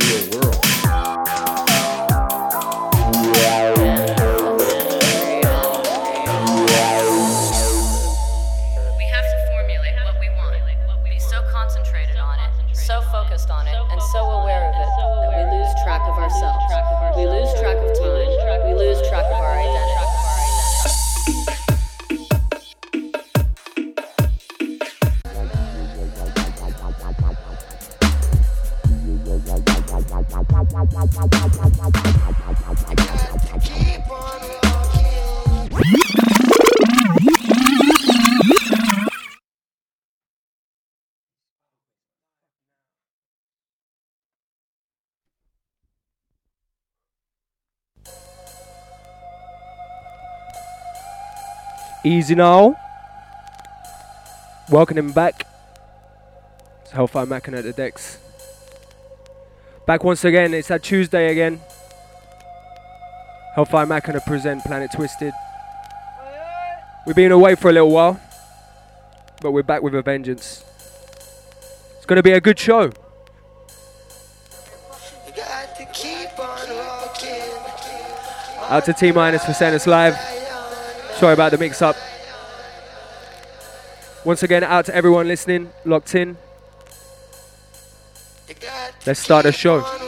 real world. Easy now. Welcome him back. It's Hellfire Mackin at the decks. Back once again, it's that Tuesday again. Hellfire Mackin to present Planet Twisted. We've been away for a little while, but we're back with a vengeance. It's going to be a good show. Out to T Minus for sending us live. Sorry about the mix up. Once again, out to everyone listening, locked in. Let's start the show.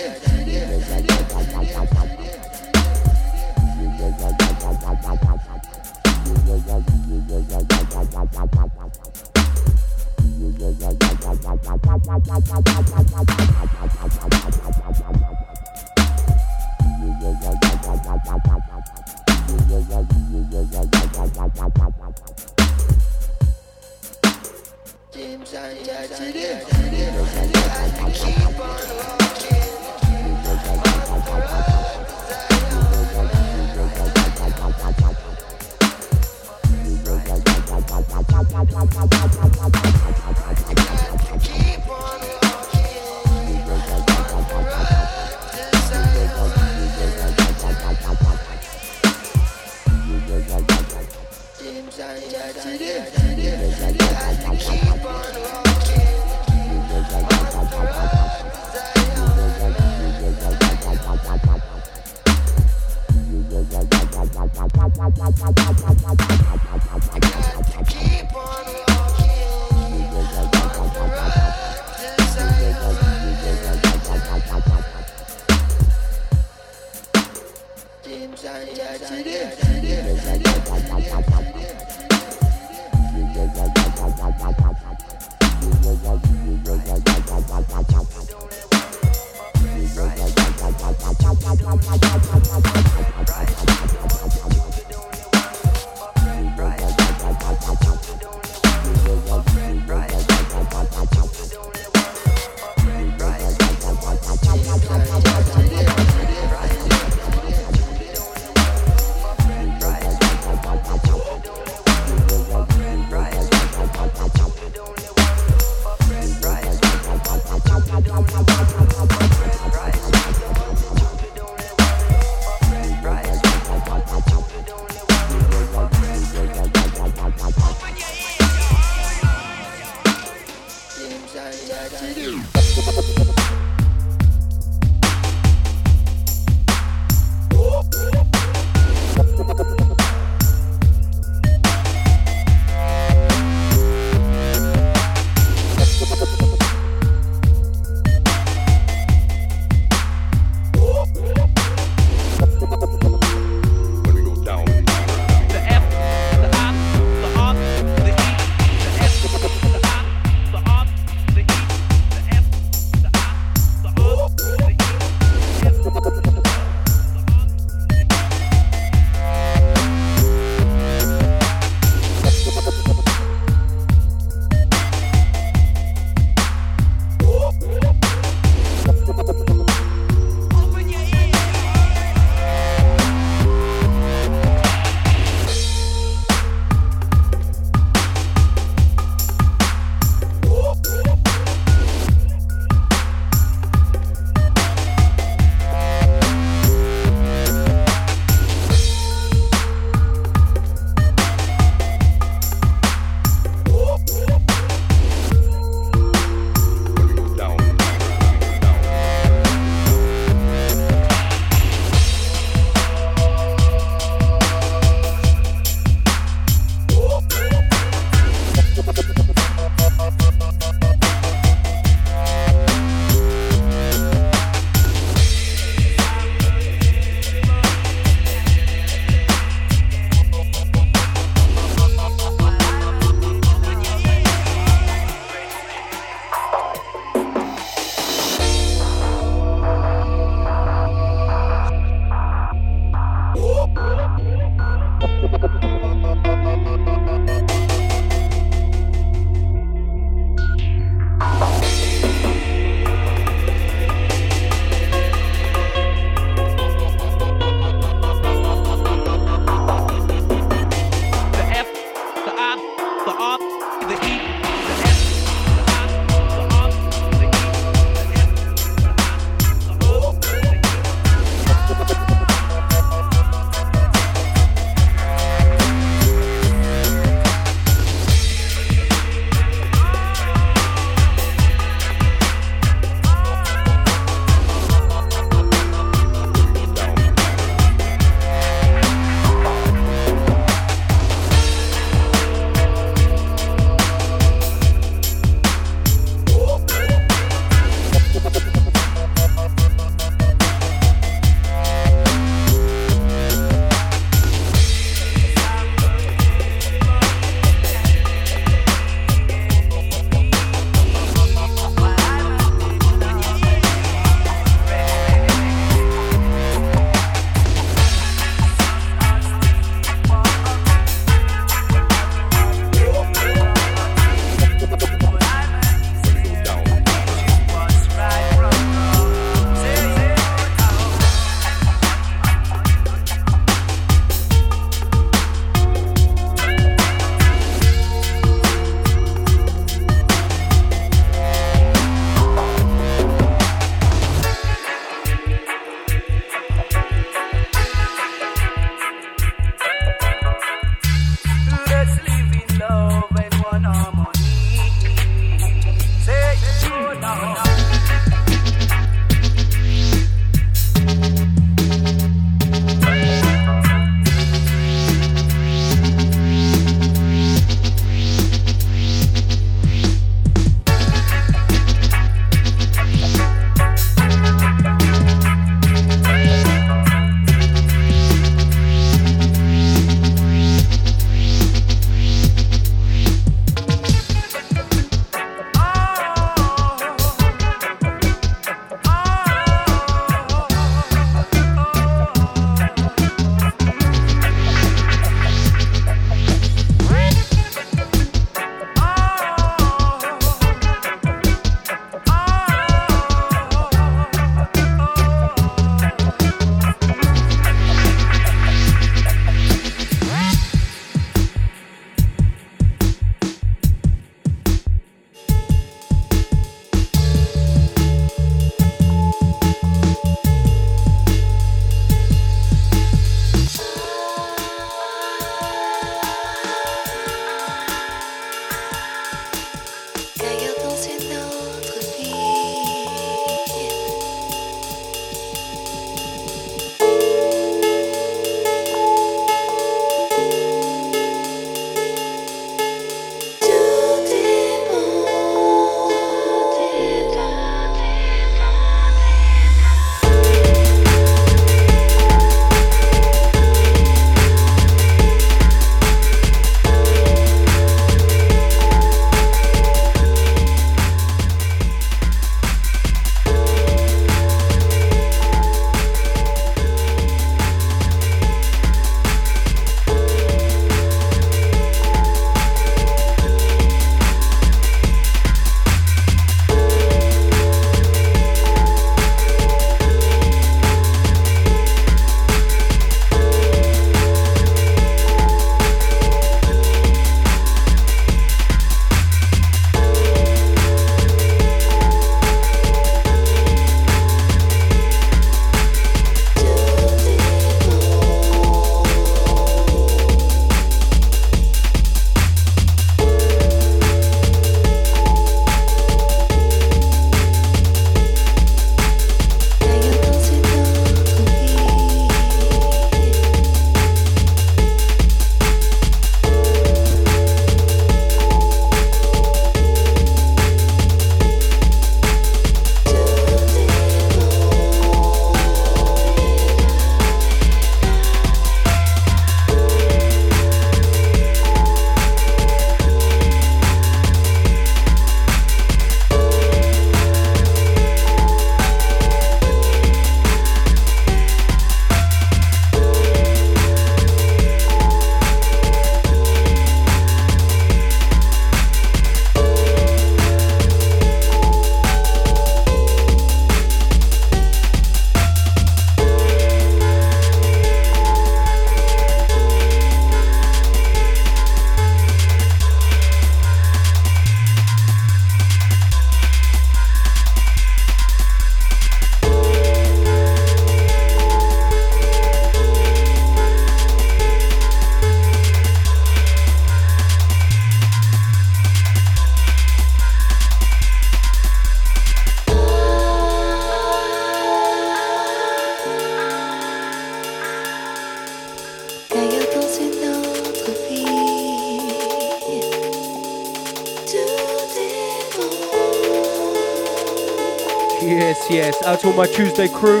To all my Tuesday crew.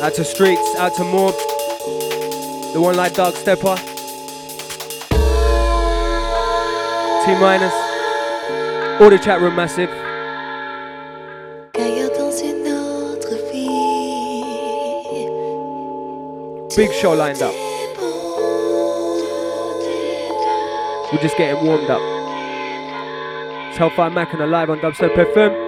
Out to Streets, out to Morb. The one like Dark Stepper. T minus. All the chat room massive. Big show lined up. We're just getting warmed up. Hellfire Mackin alive on Dubstep FM.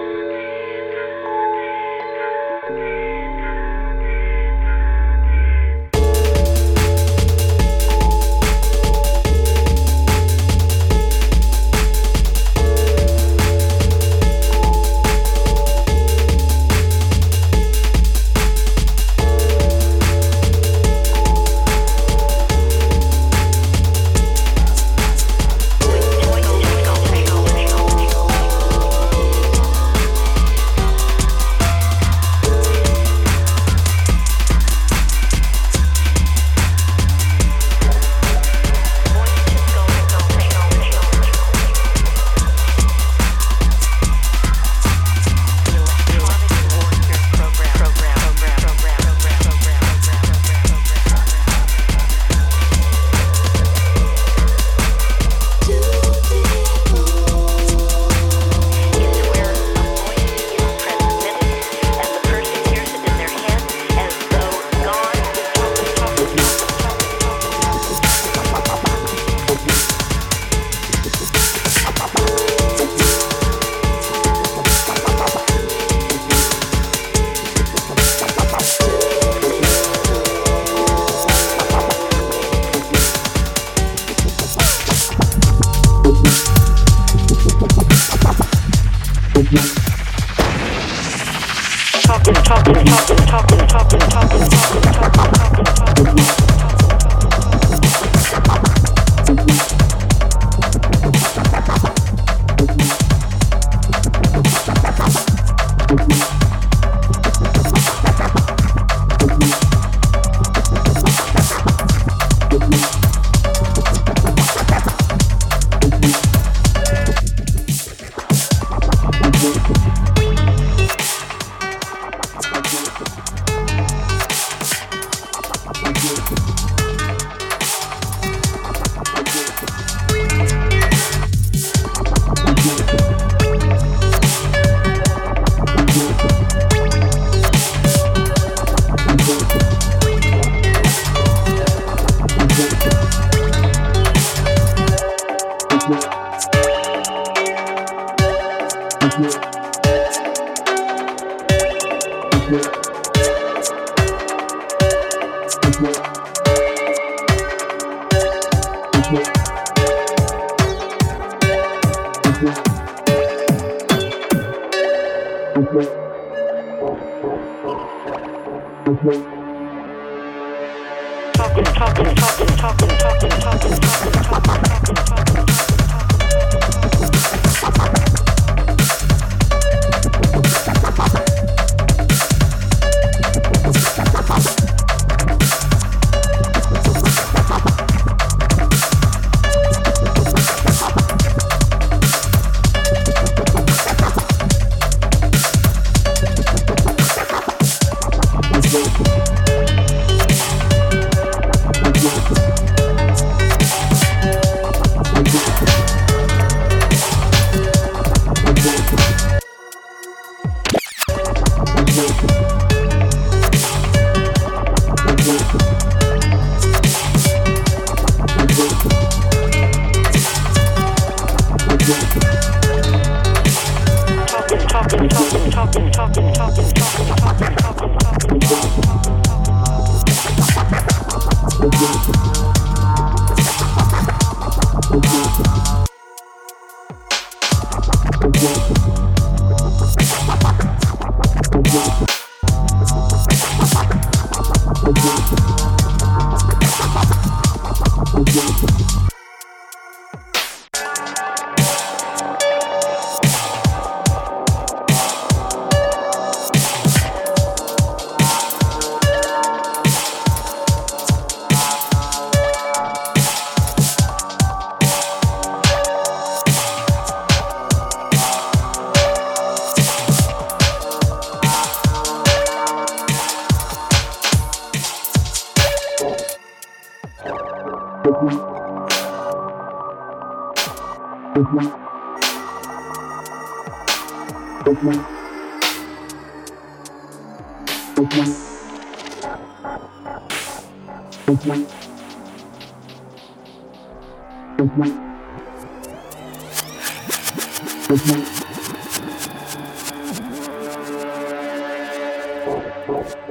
Right.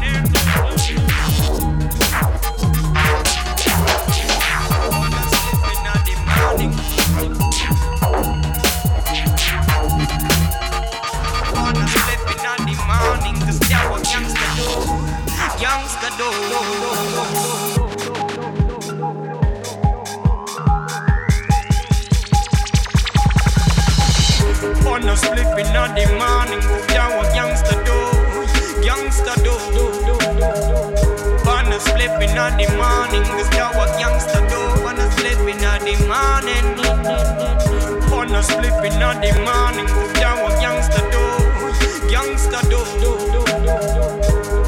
And. In the morning, yeah, what youngster do. On a split in the morning, on a split in the morning, yeah, what youngster do, youngster do.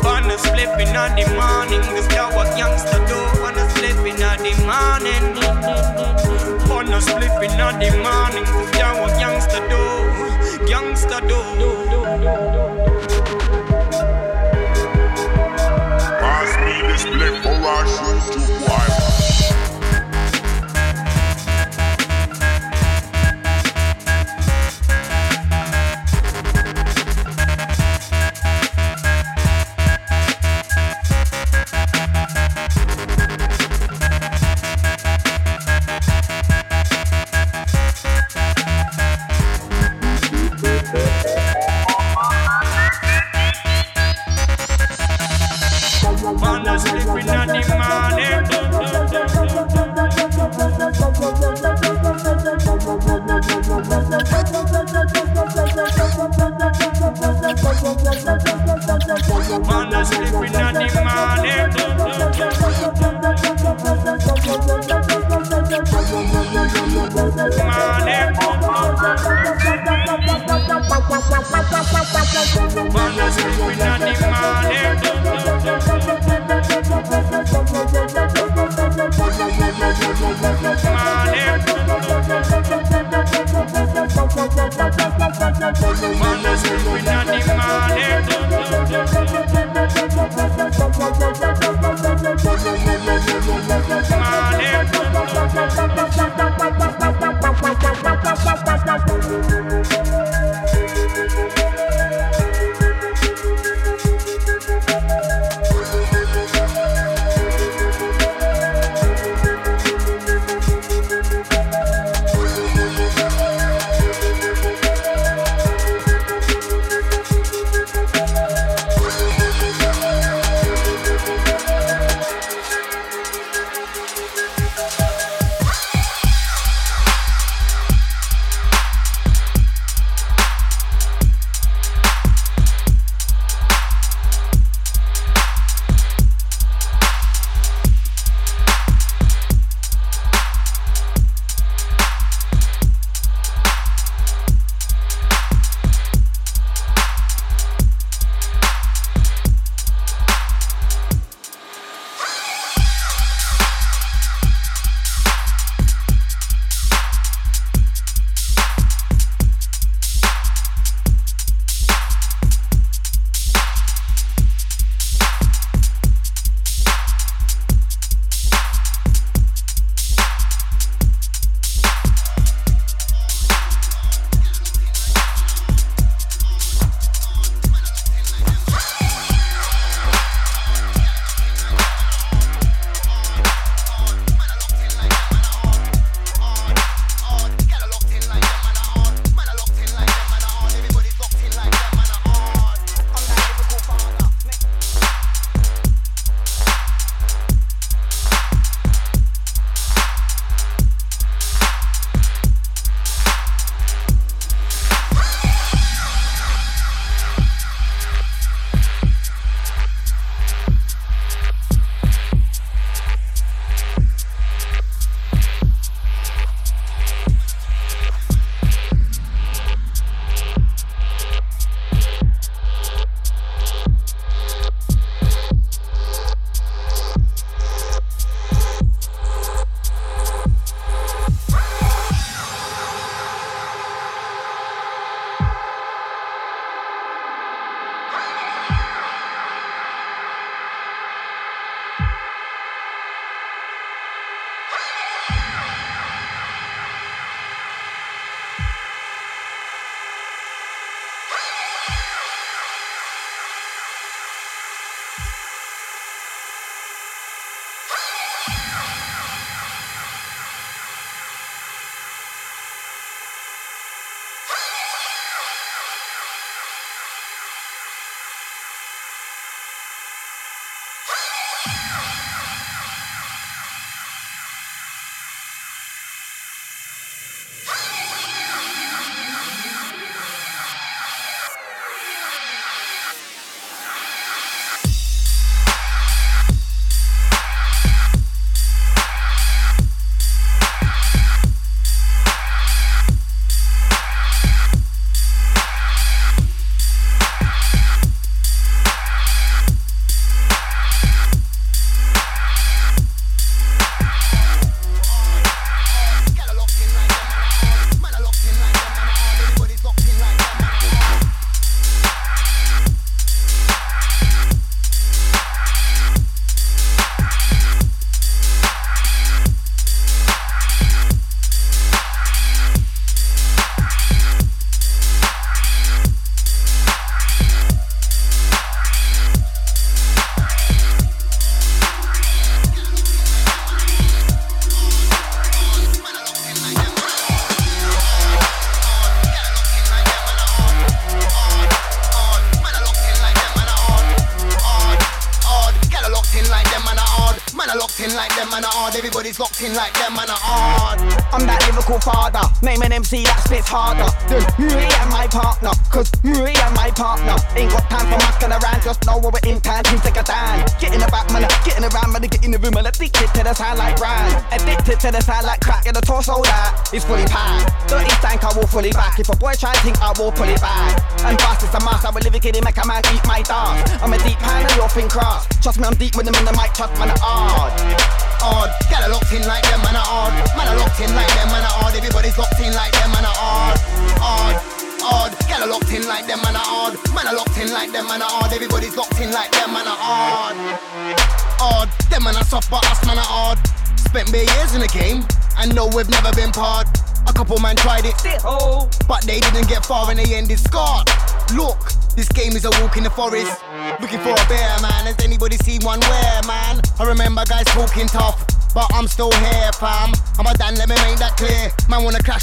On a split in the morning, yeah, what youngster do. On a split in the morning, on a split in the morning, yeah, what youngster do youngster do. Pass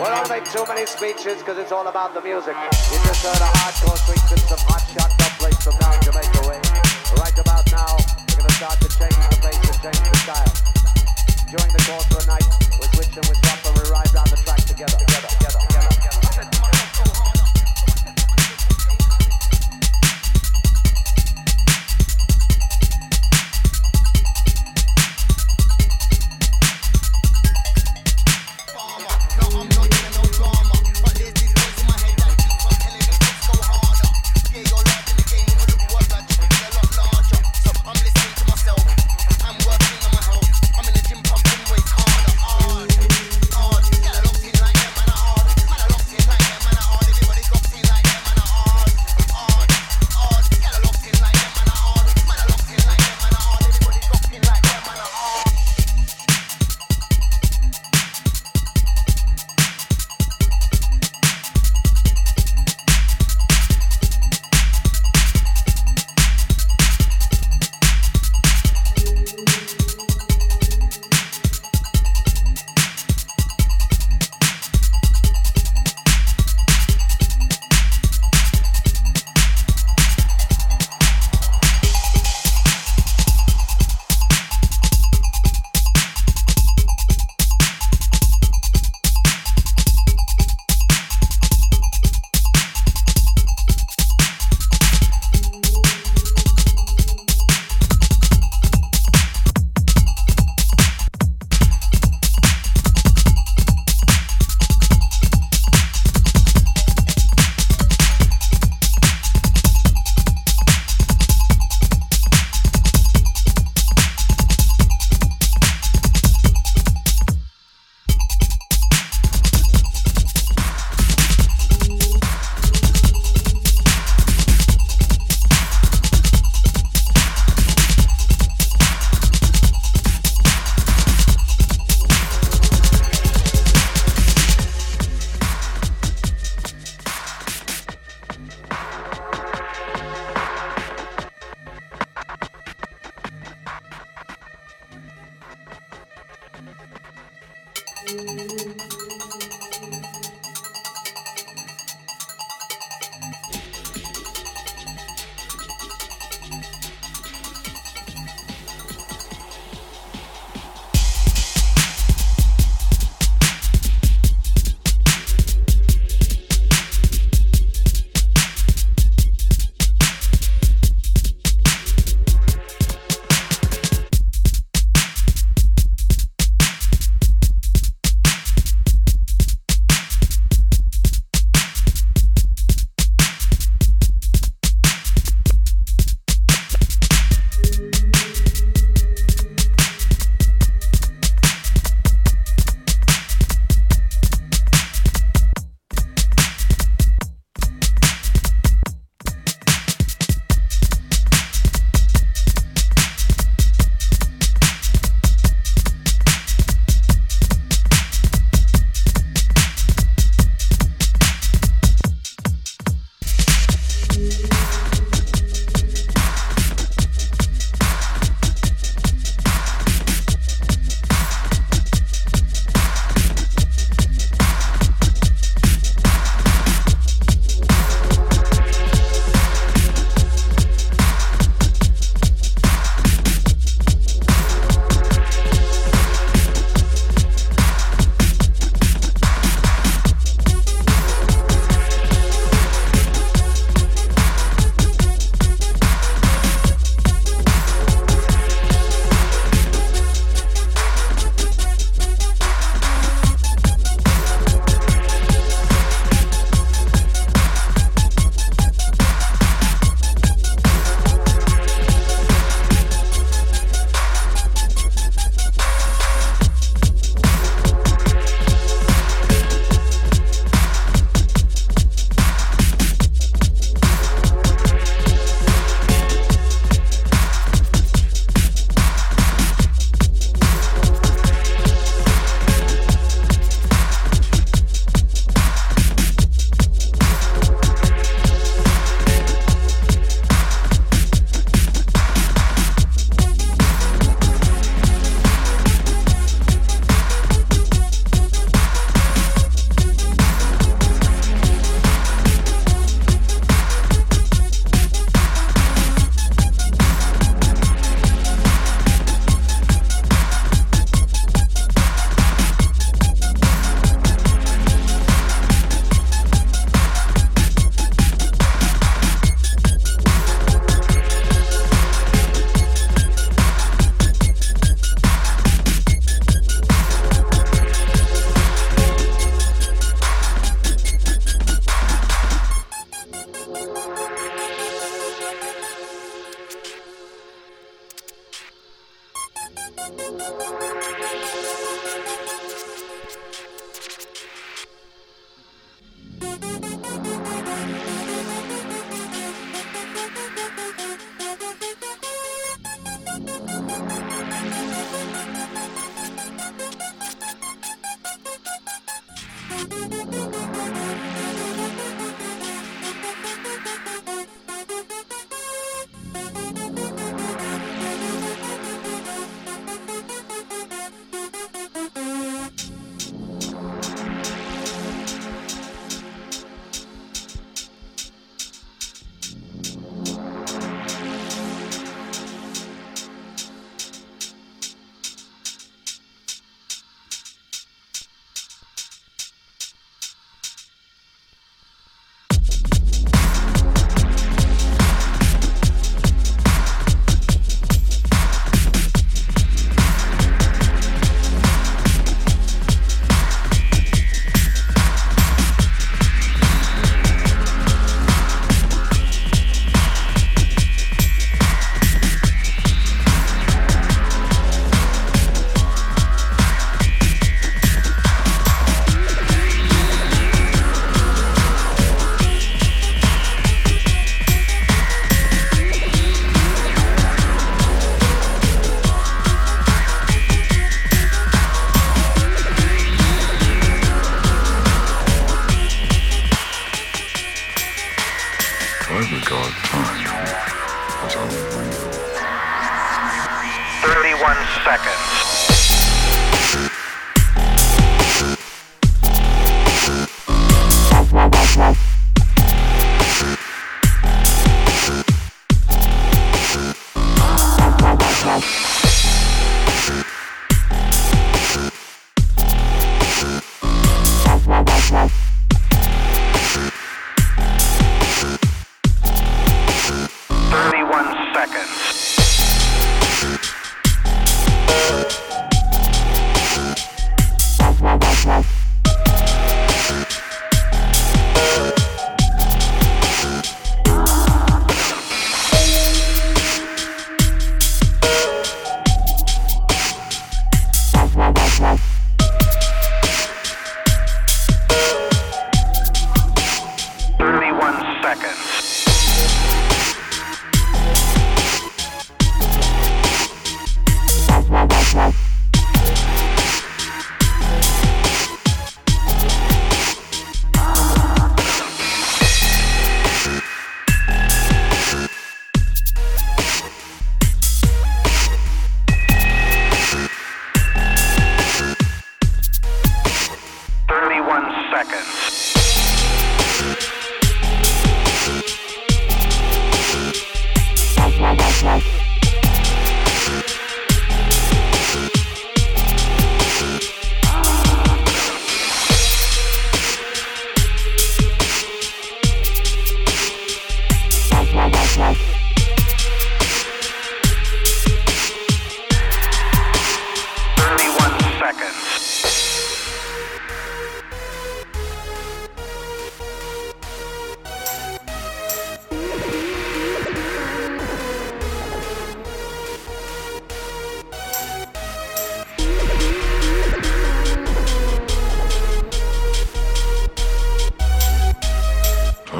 Well, I'll make too many speeches because it's all about the music. You just heard a hardcore with some hot shot dubplates from down Jamaica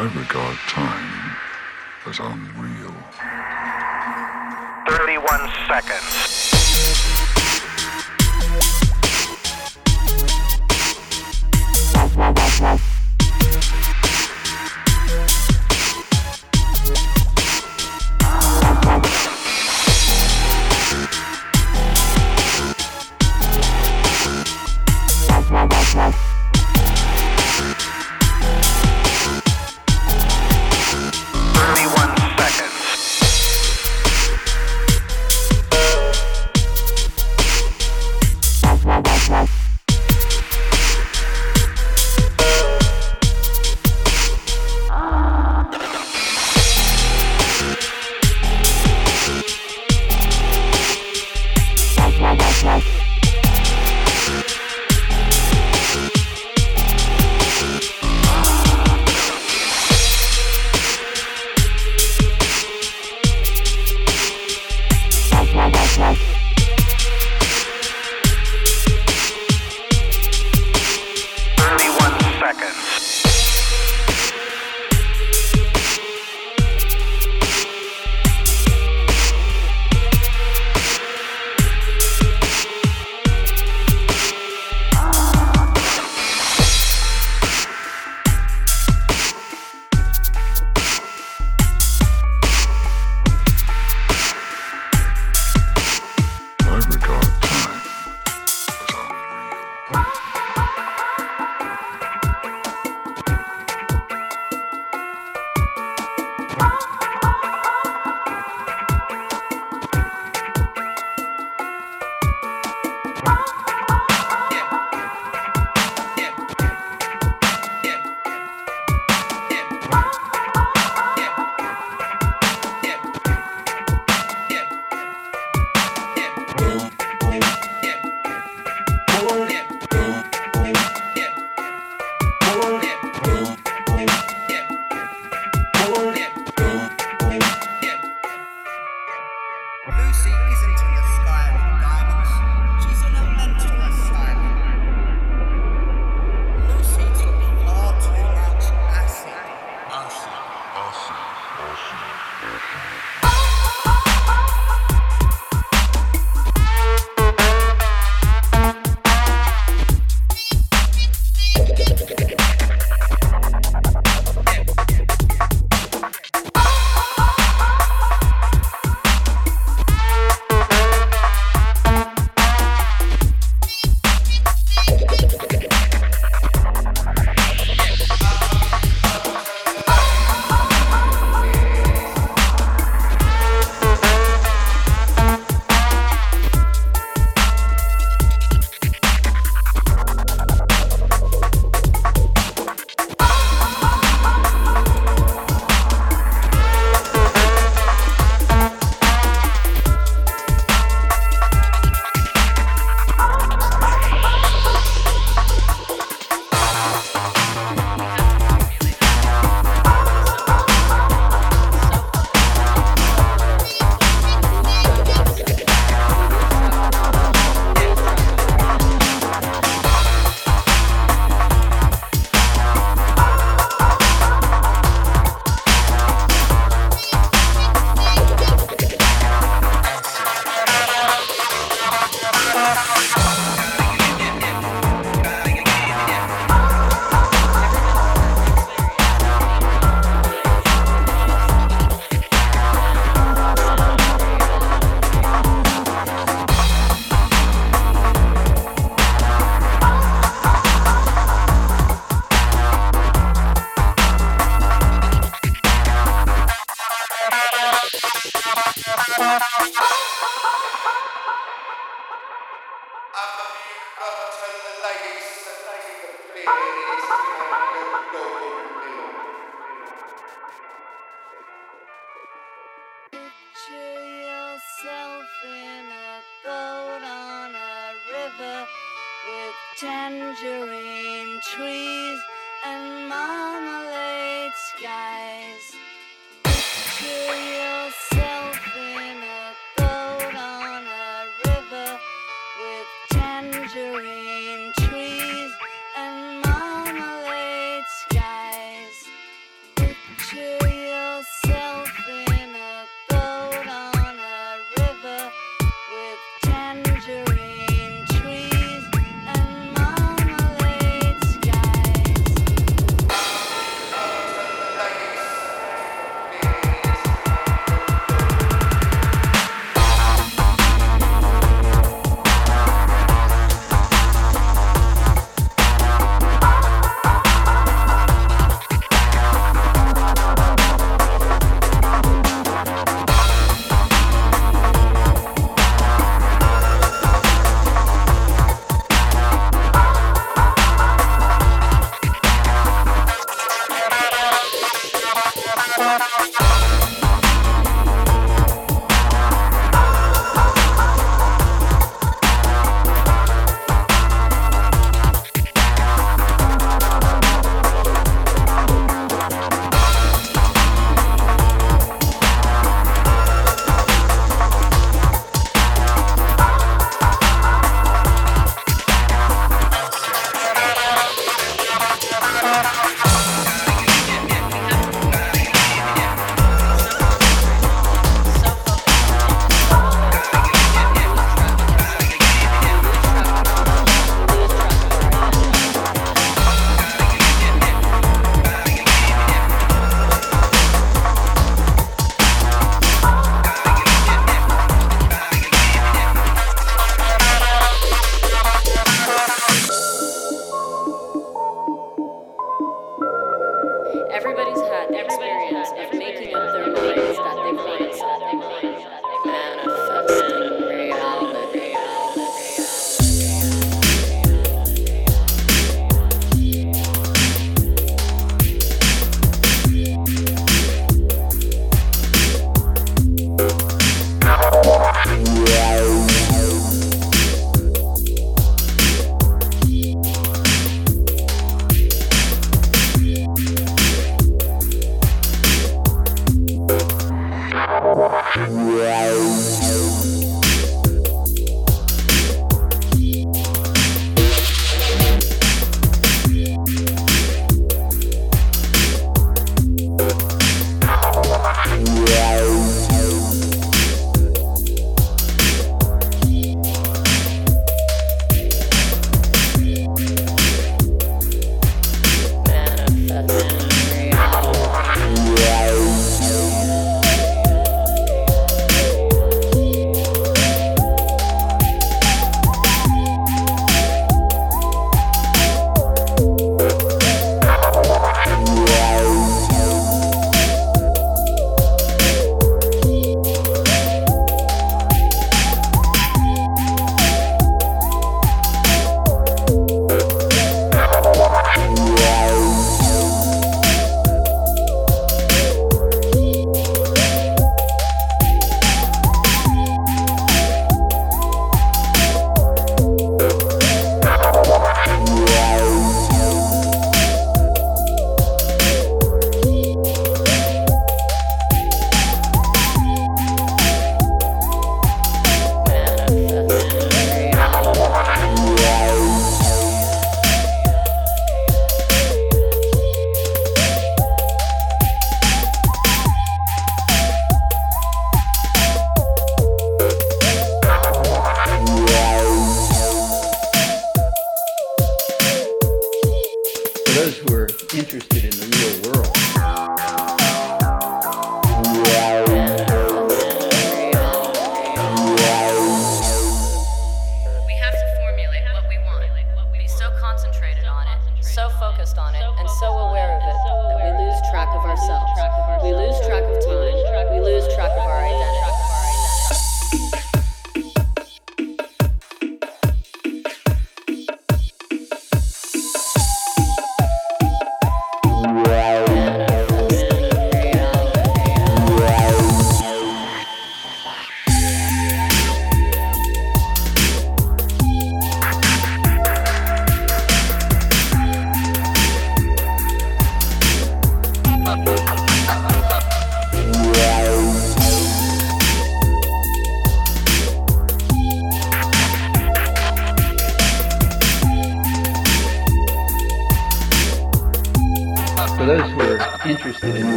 I regard time as unreal. 31 seconds. Thank you.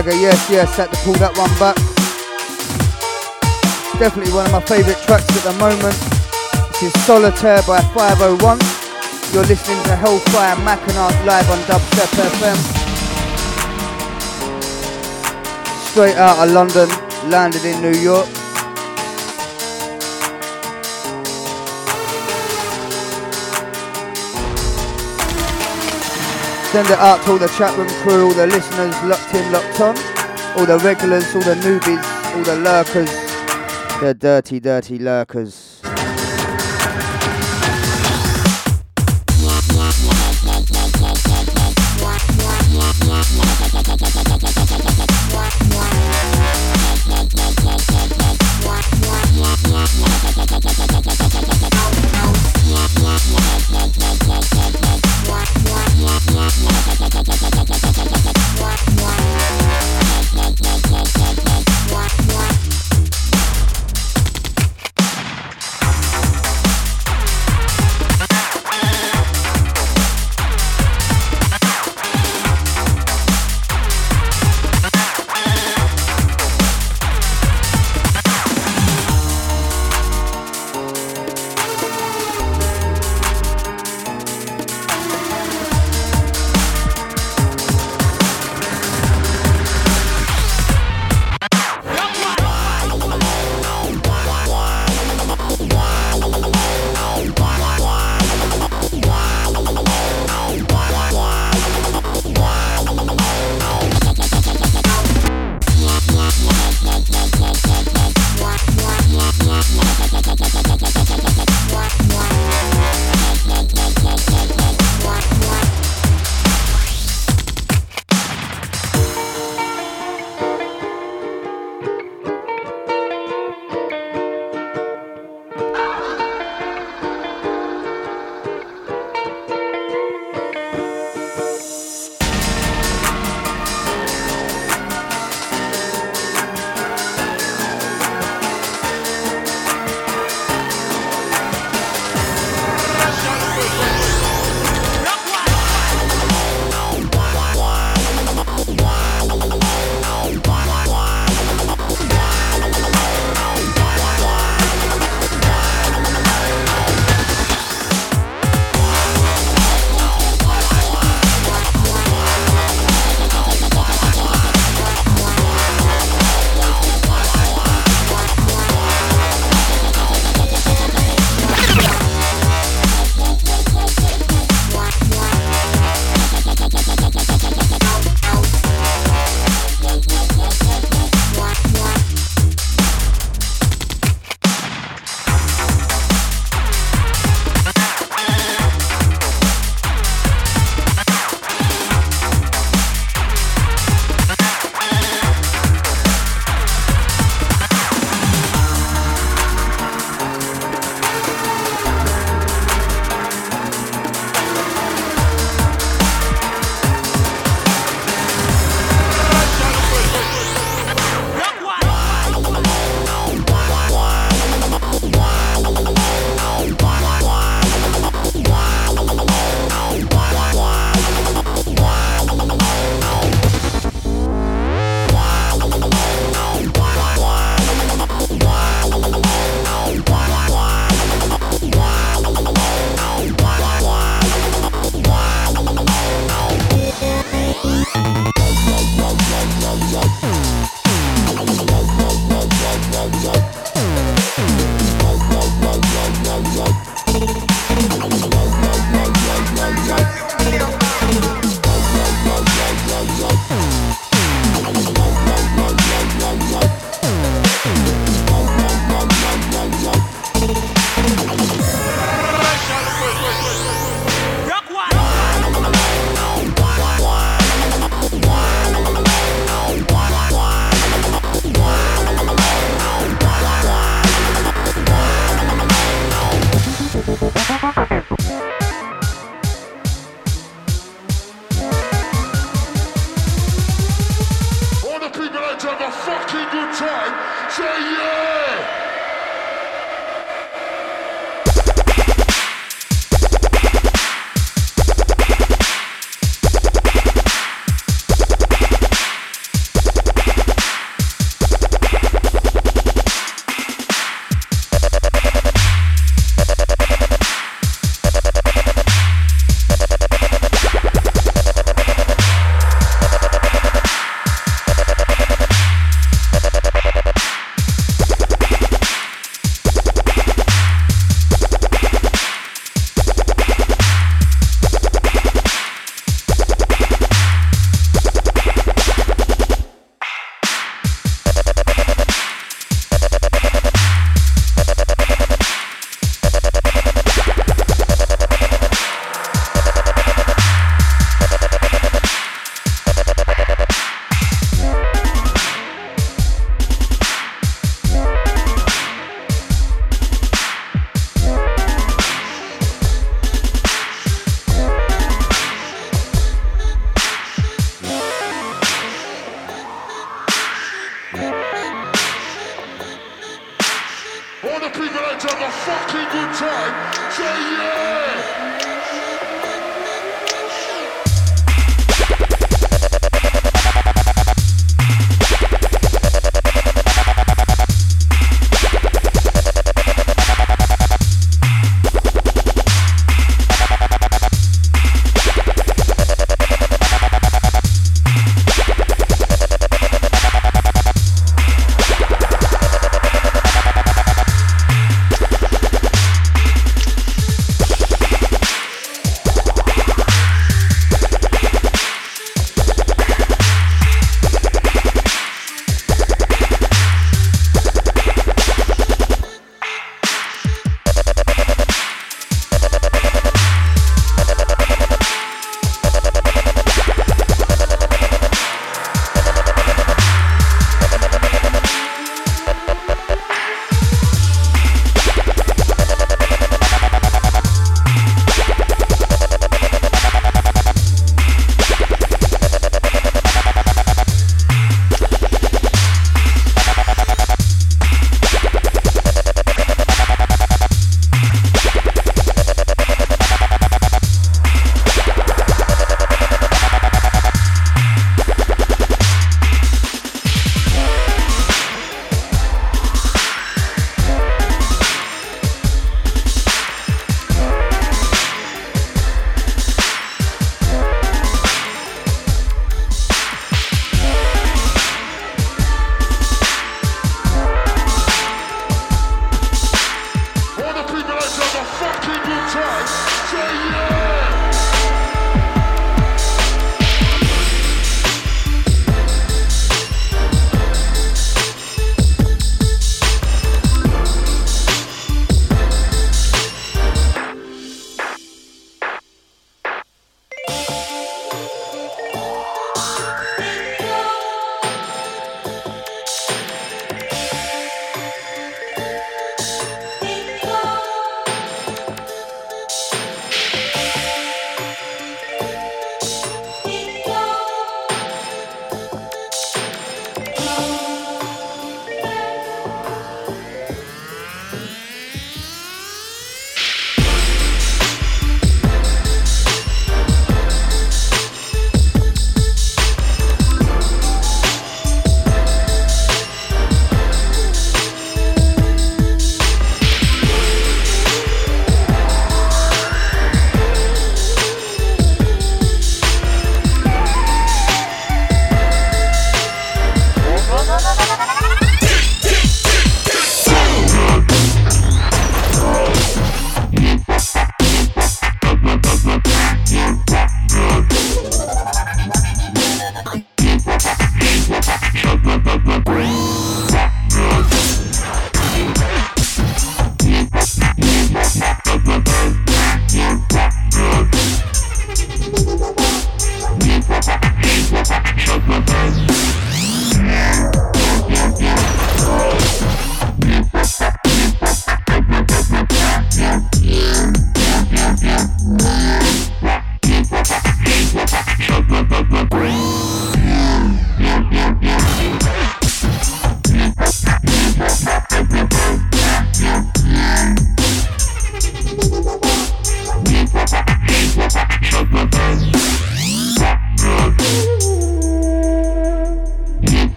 Yaga, yes, yes, had to pull that one back. Definitely one of my favourite tracks at the moment. This is Solitaire by 501. You're listening to Hellfire Mackinac live on Dubstep FM. Straight out of London, landed in New York. Send it out to all the chat room crew, all the listeners locked in, locked on, all the regulars, all the newbies, all the lurkers, the dirty, dirty lurkers.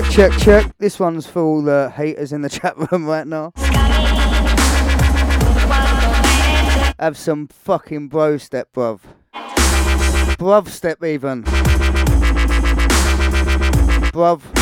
check, check, check. This one's for all the haters in the chat room right now. Have some fucking bro step, bruv. Bruv step, even. Bruv.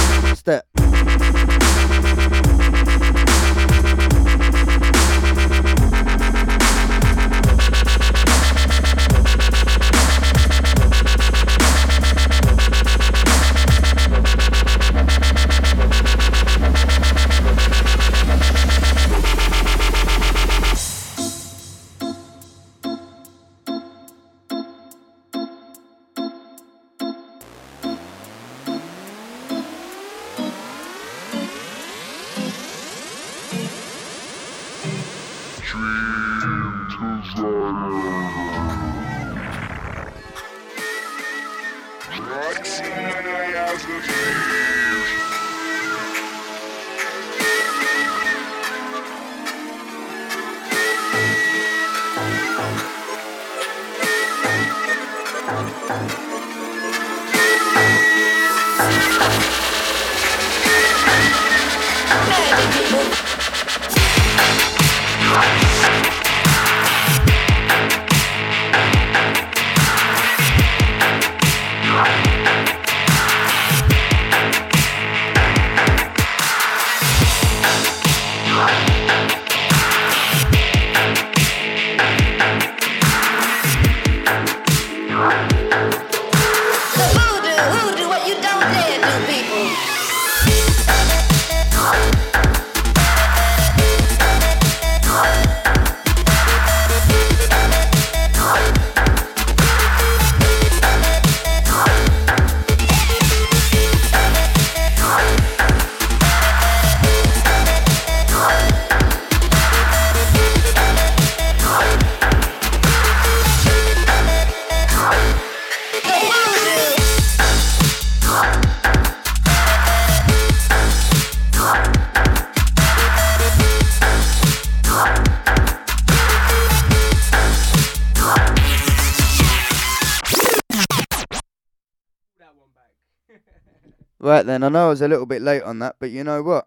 Right then, I know I was a little bit late on that, but you know what?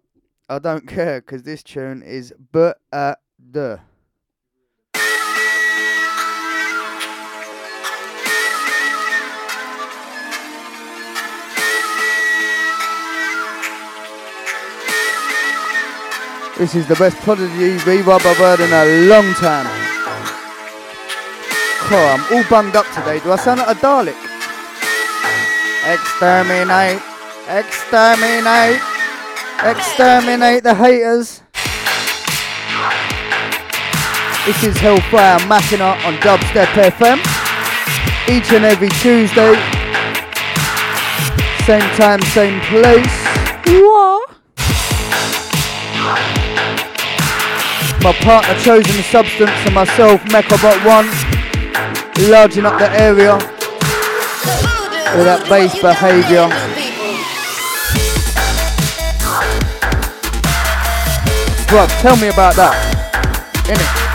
I don't care because this tune is but at the. This is the best Prodigy reverb I've heard in a long time. Oh, I'm all bunged up today. Do I sound like a Dalek? Exterminate, exterminate, exterminate the haters. This is Hellfire Machina on Dubstep FM. Each and every Tuesday. Same time, same place. What? My partner Chosen the Substance and myself, Mechabot One, larging up the area with that bass behaviour. Bruv, tell me about that. Innit?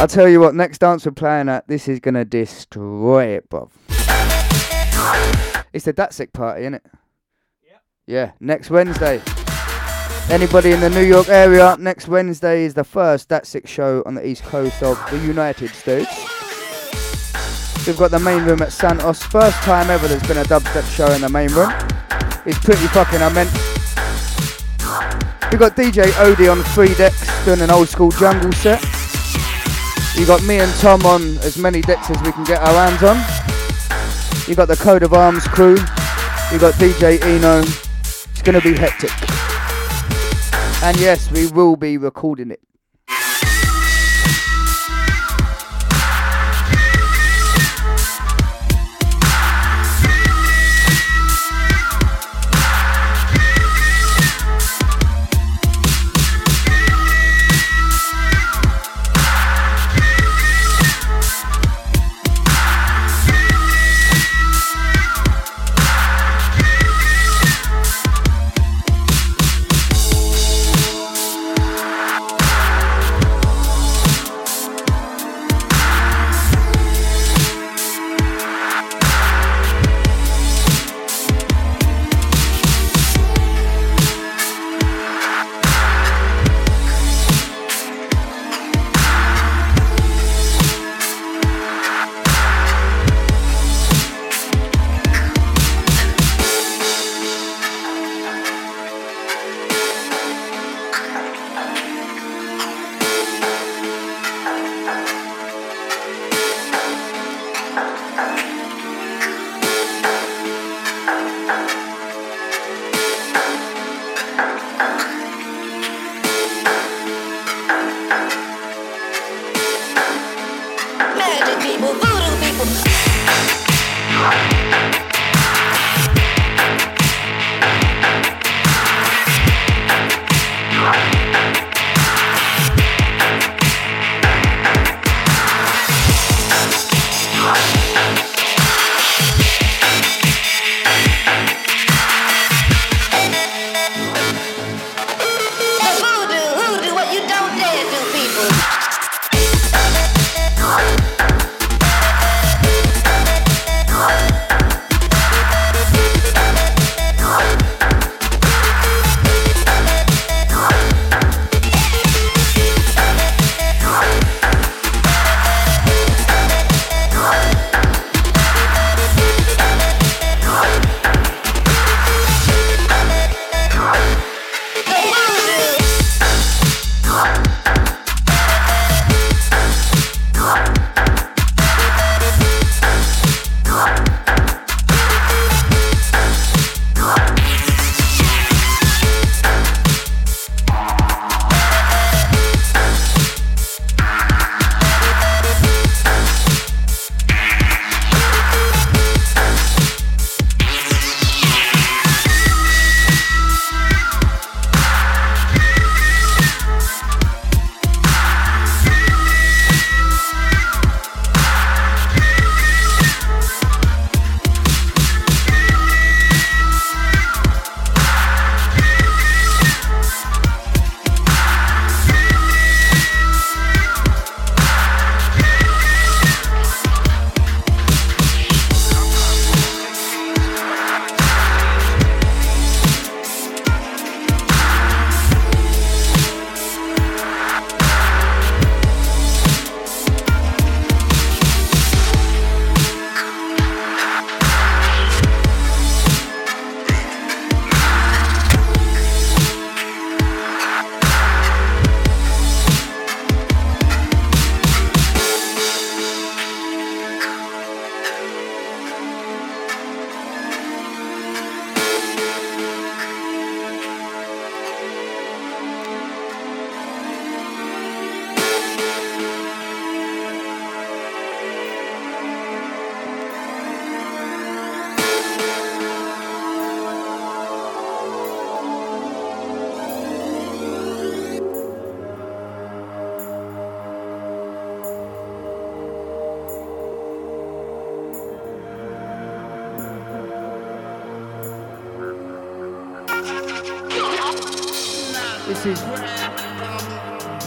I'll tell you what, next dance we're playing at, this is gonna destroy it, bruv. It's the Datsik party, innit? Yeah, next Wednesday. Anybody in the New York area, next Wednesday is the first Datsik show on the east coast of the United States. We've got the main room at Santos. First time ever there's been a dubstep show in the main room. It's pretty fucking immense. We've got DJ Odie on three decks doing an old school jungle set. You got me and Tom on as many decks as we can get our hands on. You got the Code of Arms crew. You got DJ Eno. It's gonna be hectic. And yes, we will be recording it.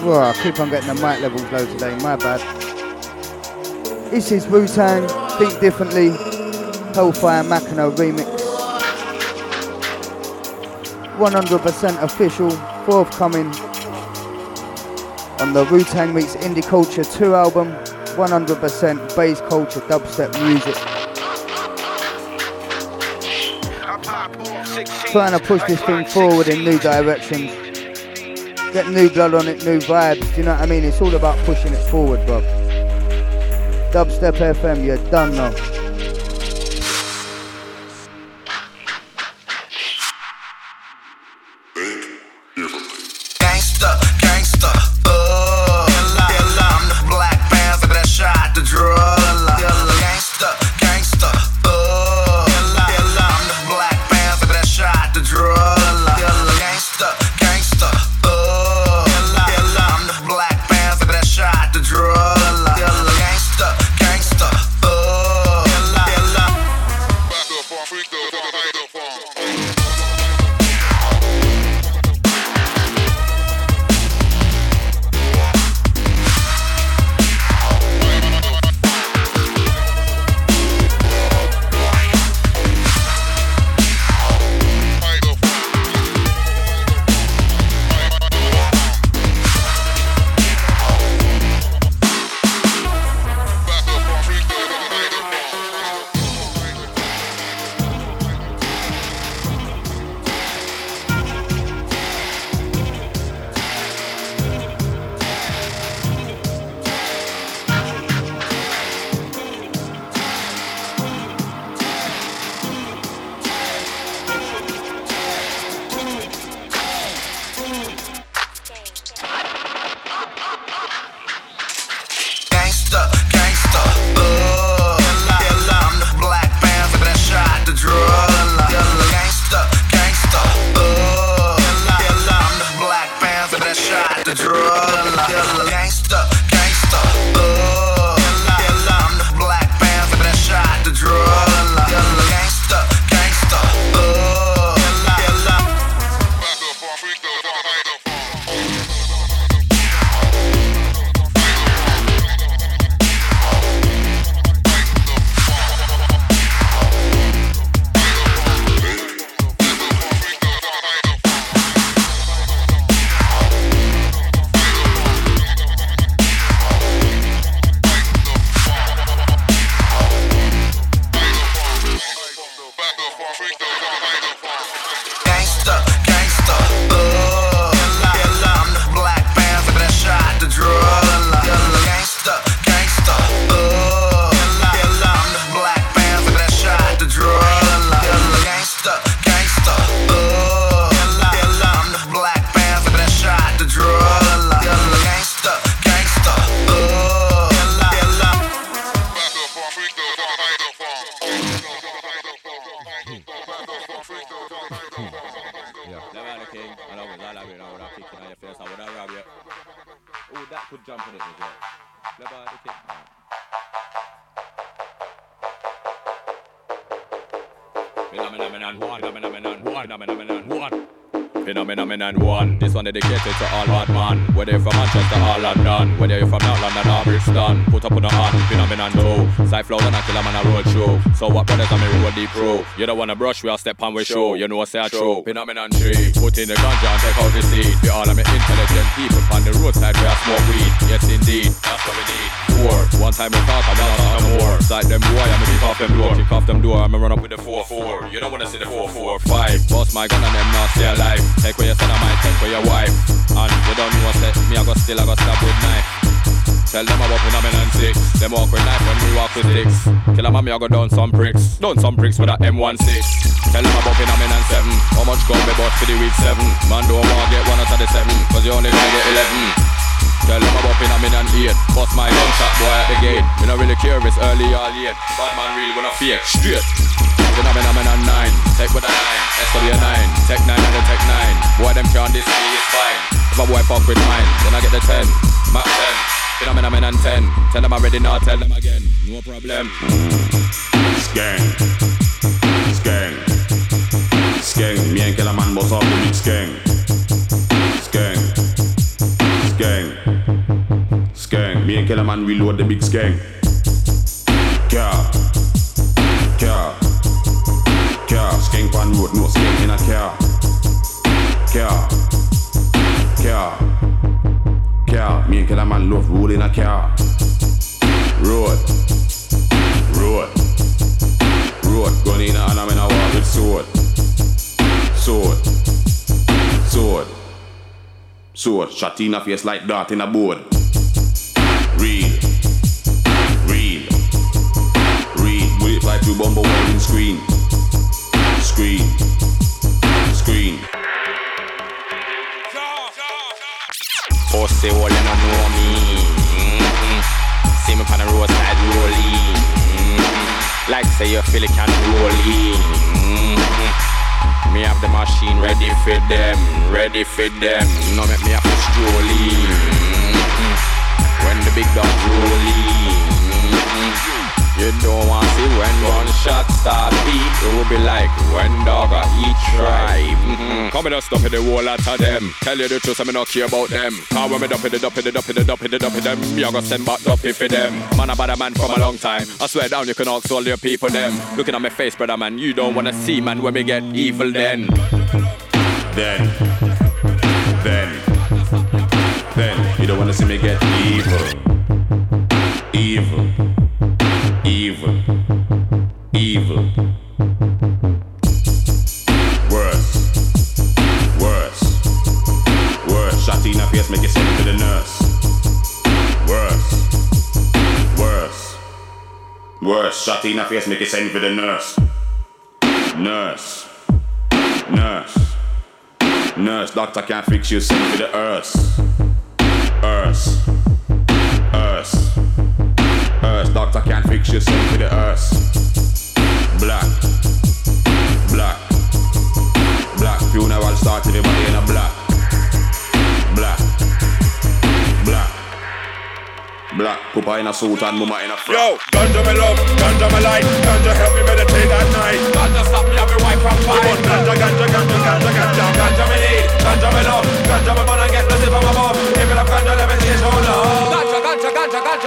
Well, I keep on getting the mic levels low today, my bad. This is Wu Tang, Think Differently, Hellfire Machina remix. 100% official, forthcoming on the Wu Tang Meets Indie Culture 2 album. 100% bass culture, dubstep music. Trying to push this thing forward in new directions. Get new blood on it, new vibes. Do you know what I mean? It's all about pushing it forward, bro. Dubstep FM, you're done now. You don't wanna brush, we all step on we show. You know I say I throw. Phenomenon three. Put in the ganja and take out the seed. We all of me intelligent people on the roadside we are smoke weed. Yes indeed, that's what we need. Four. One time we talk, I'm gonna talk no more. Side them boy, I'm gonna kick off them door. Kick off them door, I'ma run up with the four four. You don't wanna see the four four five. Boss my gun and them not stay alive. Take where your son, I might take for your wife. And you don't know what me, I go still, I go stab with knife. Tell them about phenomenon six. Them walk with knife when we walk with sticks. Kill a mommy, I go down some bricks. Down some bricks with a M16. Tell them about phenomenon seven. How much gun we bought for the week seven? Man don't wanna get one out of the seven. Cause you only gonna get eleven. Tell them about phenomenon eight. Bust my gunshot boy at the gate. Me not really care it's early or late. Bad man real when I fake. Straight. Phenomenon nine. Take with a nine. SW nine. Tech nine and the tech nine. Boy them can't this me is fine. If a boy fuck with mine, then I get the ten. Mac ten. Phenomenon men and ten. Tell them already now, tell them again. No problem. Skang. Skang. Skang. Me and la man boss off the big skang. Skang. Skang. Skang. Me and la man reload the big skang. Car. Car. Car. Skang pan road, no skang in a car. Car. Car car. Me and kill a man love roll in a car. Road, road, road. Gun in hand, I'm in a war with sword, sword, sword, sword. Shot in a face like dart in a board. Real, real, real. Bullet fly through bumble welding screen, screen, screen. Pussy hole, you don't know me. Mm-hmm. See me on the roadside rolling. Mm-hmm. Like say you feel it can rolling. Mm-hmm. Me have the machine ready for them, ready for them. No make me have to stroll in. Mm-hmm. When the big dog rolling. Mm-hmm. You don't want to see when gunshot start beat. It will be like when dog a eat tribe. Mm-hmm. Come and stop in the whole lot of them. Tell you the truth, I'm not care about them. Cause when me dump in the dump in the dump in the dump in the dump in them, me a go send back dumpy for them. Man about a man from a long time. I swear down, you can ask all your people them. Looking at my face, brother man, you don't wanna see man when me get evil then. Then, then, then. You don't wanna see me get evil, evil, evil, evil. Worse, worse, worse. Shot in a face, make you send it to the nurse. Worse, worse, worse. Shot in a face, make you send it to the nurse. Nurse, nurse. Nurse, doctor can't fix you, send to the. Earth. Earth. Doctor can't fix you, send to the earth. Black. Black. Black. Funeral start everybody in a black. Black. Black. Black. Papa in a suit and mama in a frock. Yo, ganja me love, ganja me like, ganja help me meditate at night. Ganja stop me, have me wife from fight. Ganja, ganja, ganja, ganja, ganja, ganja me need, ganja me love, ganja me wanna get blessed from above. If it have ganja, let me see it show love.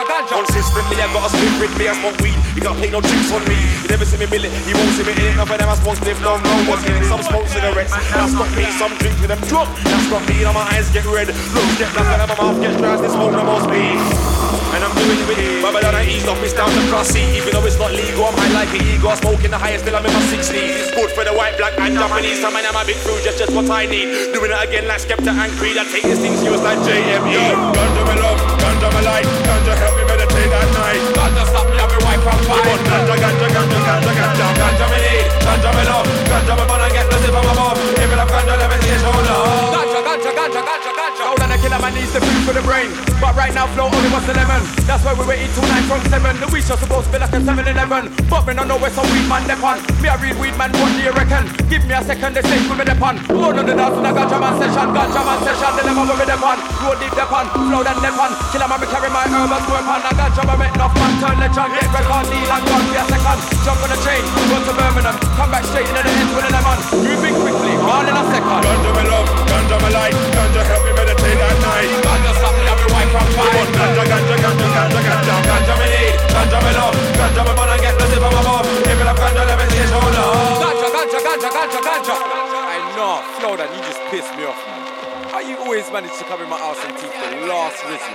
Ganja. Consistently, I got a with me, I smoke weed. You can't play no tricks on me. You never see me mill it, you won't see me in it. None of them I smoke stiff, no, no. Was hitting some smoke cigarettes. That's not me, some drink with them drunk. That's not me, now my eyes get red. Looks get black and my mouth gets dry this smoke no more speed. And I'm doing with it with Babylon I ease off, it's down to cross sea. Even though it's not legal, I'm high like an ego Smoking the highest till I'm in my 60s It's good for the white, black and Japanese. Some man I'm a big fruit, just, just what I need. Doing it again like Skepta and Creed. I take this thing serious like JME Yo, ganja me love, ganja me light Ganja help me meditate at night. Ganja stop me, have me wife from fight. Ganja, ganja, ganja, ganja, ganja Ganja me need, ganja me love Ganja me wanna get blessed from above If it have ganja, let me see it show love Ganja, ganja, ganja, ganja, Hold on, a killer man needs the food for the brain. But right now flow only wants 11 That's why we waiting till 9 from 7 The week's just supposed to be like a 7-11 But me no know where some weed man dep on Me I read weed man, what do you reckon? Give me a second, they say put me dep on Born on the dance in a ganja man session? Ganja man session, they never where me dep on Road deep dep on, flow then dep on Killer man, me carry my herbal weapon A ganja man make enough man turn the legend. Get record, deal and gun, be a second. Jump on the train, go to Birmingham. Come back straight into the end with a lemon. Moving quickly, all in a second. Ganja me love, ganja me light. Ganja help me meditate at night? Ganja stop me, have me wife from fight. Ganja, ganja, ganja, ganja, ganja Ganja me need, ganja me love. Ganja me wanna get blessed from above If it have ganja, let me see it show love Ganja, ganja, ganja, ganja, ganja. I know, Flow, you just pissed me off, man. How you always manage to come in my house and teach the last rhythm?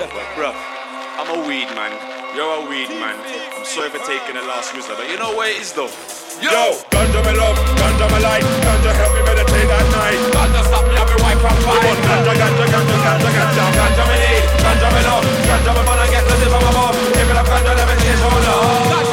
Bruh, I'm a weed man. You're a weed man. I'm sorry for taking the last whistle, but you know where it is though. Yo, ganja me love, ganja me light, ganja help me meditate at night. Ganja stop me, have me wife from fight. Ganja, ganja, ganja, ganja, ganja, ganja me need, ganja me love, ganja me wanna get blessed from above. If it have ganja, let me it show love.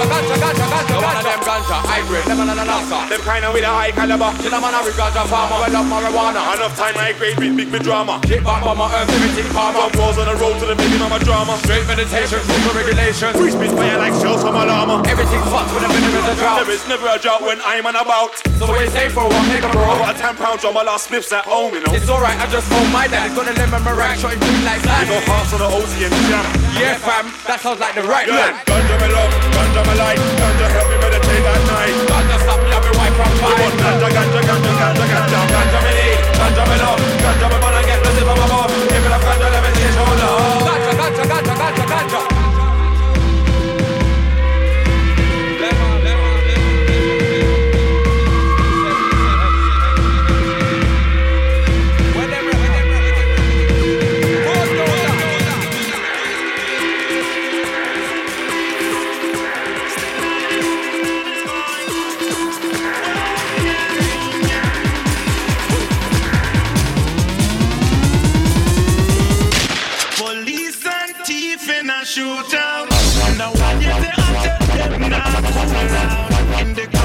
Ganja, ganja, one of them ganja, hybrid, lemon and anasa. Them kind of with a high caliber. Kill a man a ganja farmer, we love marijuana. Enough time I grade with big me drama. Kick back on my earth, everything farmer. From walls on the road to the baby mama drama. Straight meditation, rules and regulations. Free speech fire like shells from alarma. Everything fucked with a bit of a drought. There is never a drought when I'm on about. So you say for one nigga, bro? I got a 10 pound on my last spliffs at home, you know. It's alright, I just told my dad. He's gonna let my rack shot him clean like that. You go hearts on the OC and jam. Yeah, fam, that sounds like the right man. Ganja me love, ganja me light, ganja help me meditate at night. Ganja stop me, have me wife from fight. Ganja, ganja, ganja, ganja, ganja, ganja me ganja me love, ganja me shoot down. Now I get the answer, them not cool. In the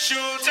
shoot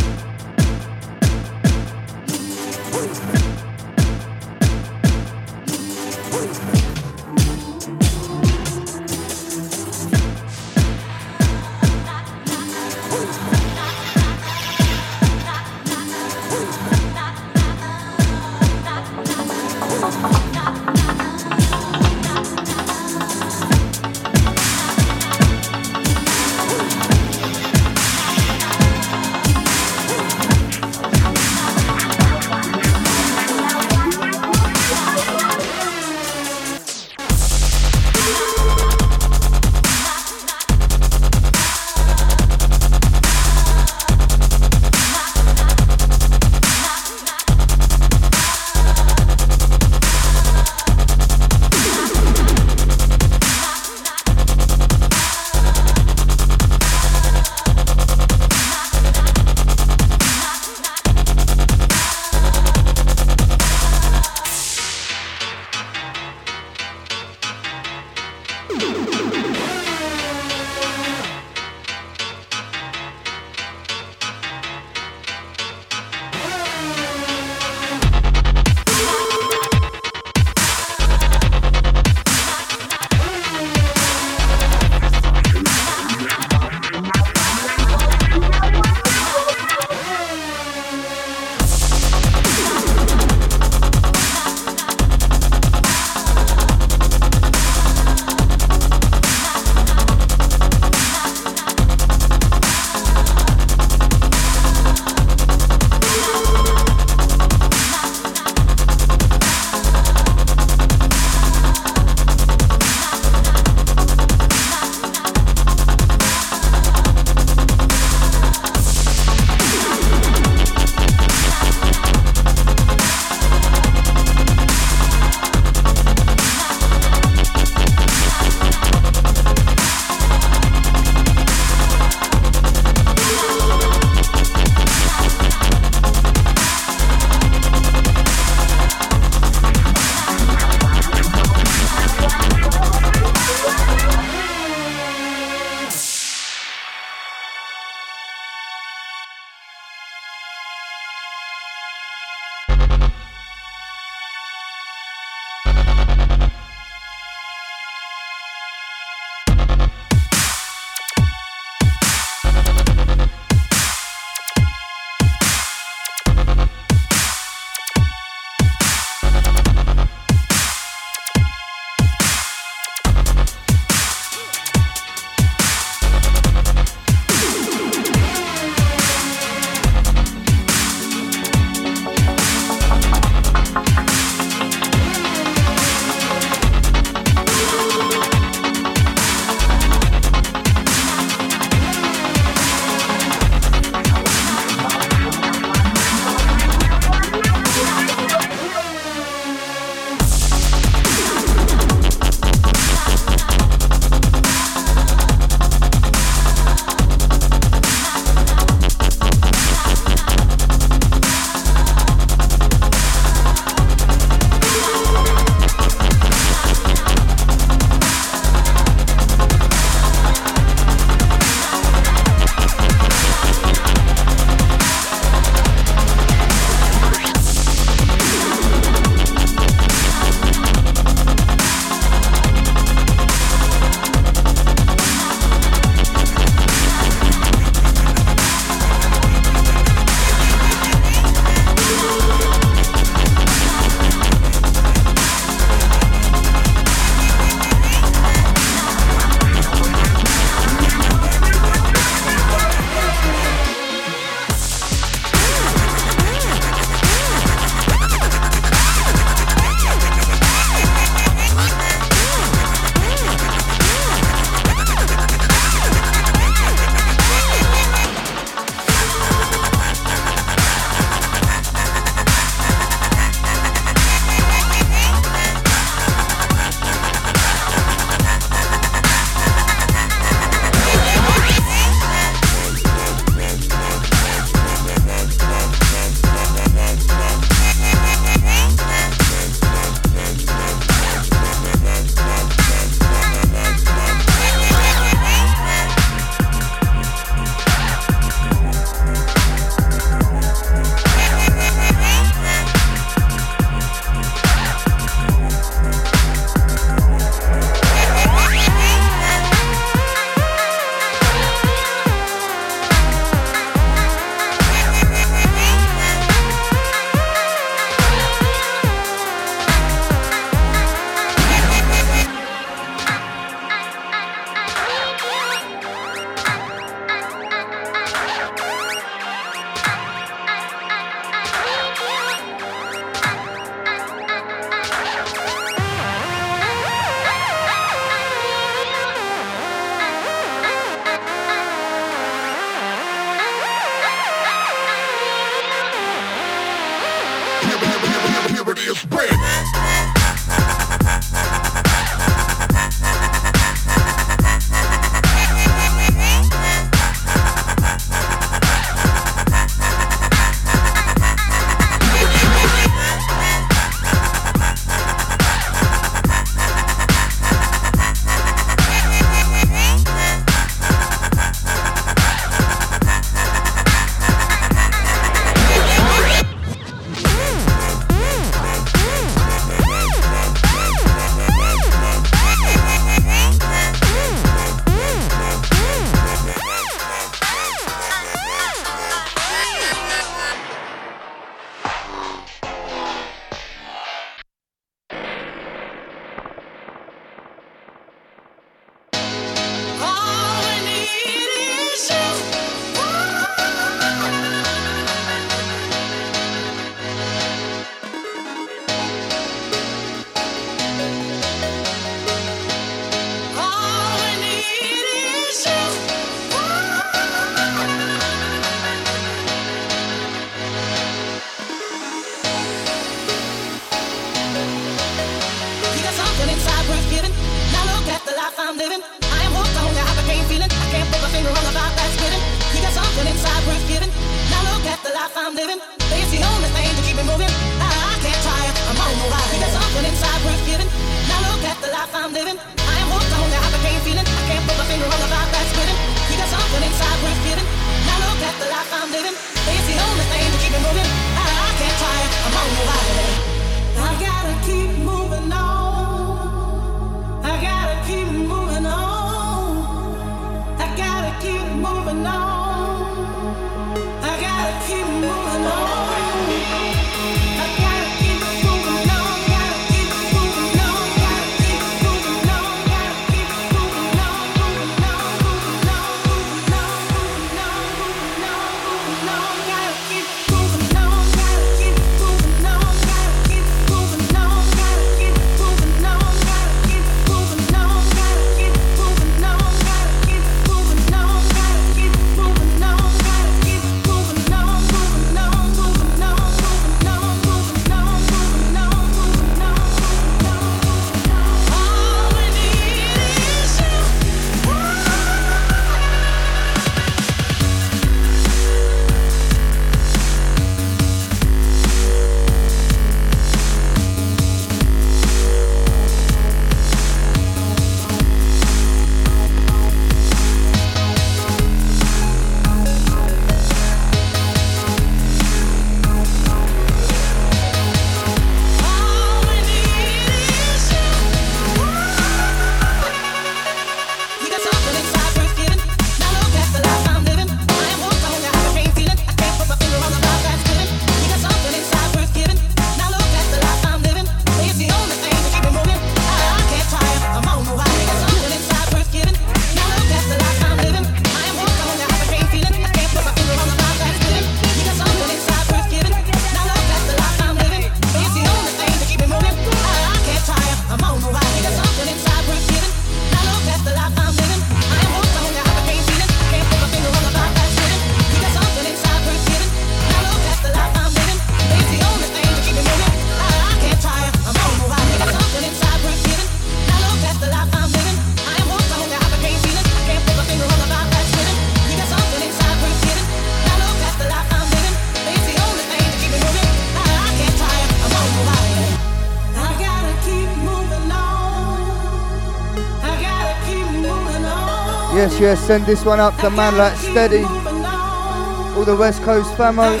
Send this one up to man like steady. All the West Coast famo.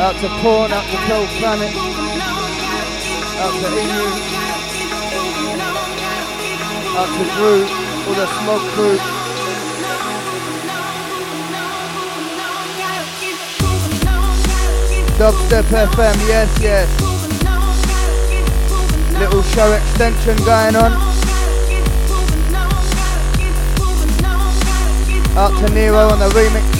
Out to Porn, out to Cold Planet. Out to EU. Out to Drew, all the smoke crew. Dubstep FM, yes, yes. Little show extension going on. Up to Nero on the remix.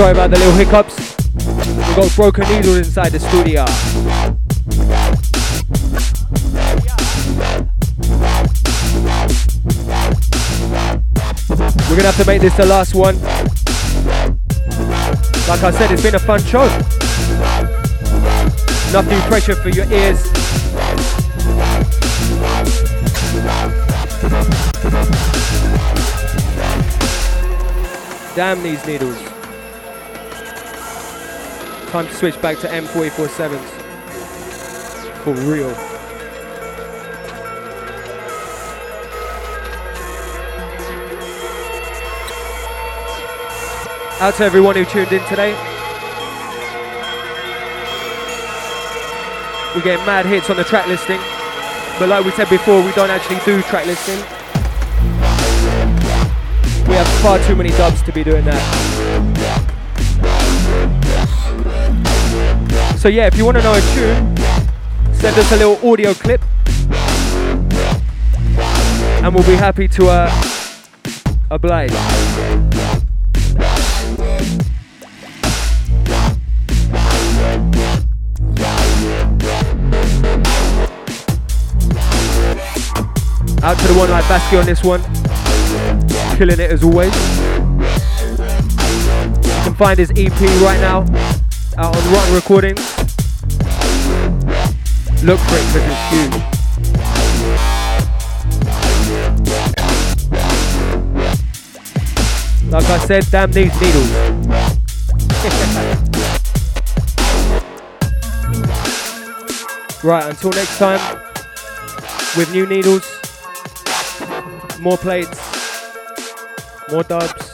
Sorry about the little hiccups. We've got broken needles inside the studio. We're gonna have to make this the last one. Like I said, it's been a fun show. Nothing pressure for your ears. Damn these needles. Time to switch back to M447s. For real. Out to everyone who tuned in today. We're getting mad hits on the track listing. But like we said before, we don't actually do track listing. We have far too many dubs to be doing that. So yeah, if you want to know a tune, send us a little audio clip. And we'll be happy to uh, oblige. Out to the one like Basky on this one. Killing it as always. You can find his EP right now out on Rock Recordings. Look for it because it's huge. Like I said, damn these needles. right, until next time, with new needles, more plates, more dubs.